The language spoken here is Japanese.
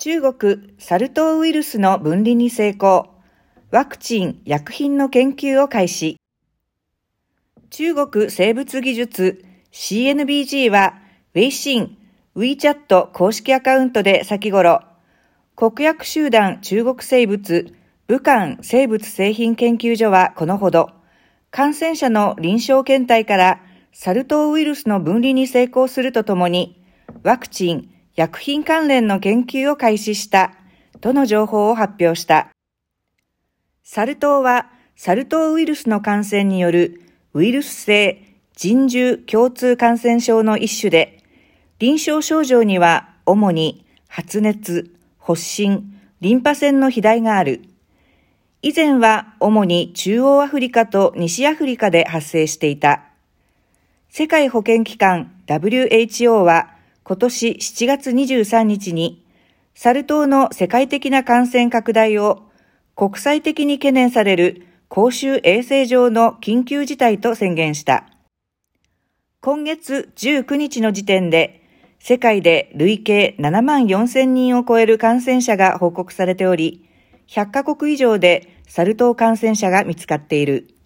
中国サル痘ウイルスの分離に成功。ワクチン、薬品の研究を開始。中国生物技術 CNBG は、ウェイシン、WeChat 公式アカウントで先頃、国薬集団中国生物武漢生物製品研究所はこのほど、感染者の臨床検体からサル痘ウイルスの分離に成功するとともに、ワクチン、薬品関連の研究を開始したとの情報を発表した。サル痘はサル痘ウイルスの感染によるウイルス性人獣共通感染症の一種で、臨床症状には主に発熱、発疹、リンパ腺の肥大がある。以前は主に中央アフリカと西アフリカで発生していた。世界保健機関 WHO は今年7月23日に、サル痘の世界的な感染拡大を国際的に懸念される公衆衛生上の緊急事態と宣言した。今月19日の時点で、世界で累計7万4千人を超える感染者が報告されており、100カ国以上でサル痘感染者が見つかっている。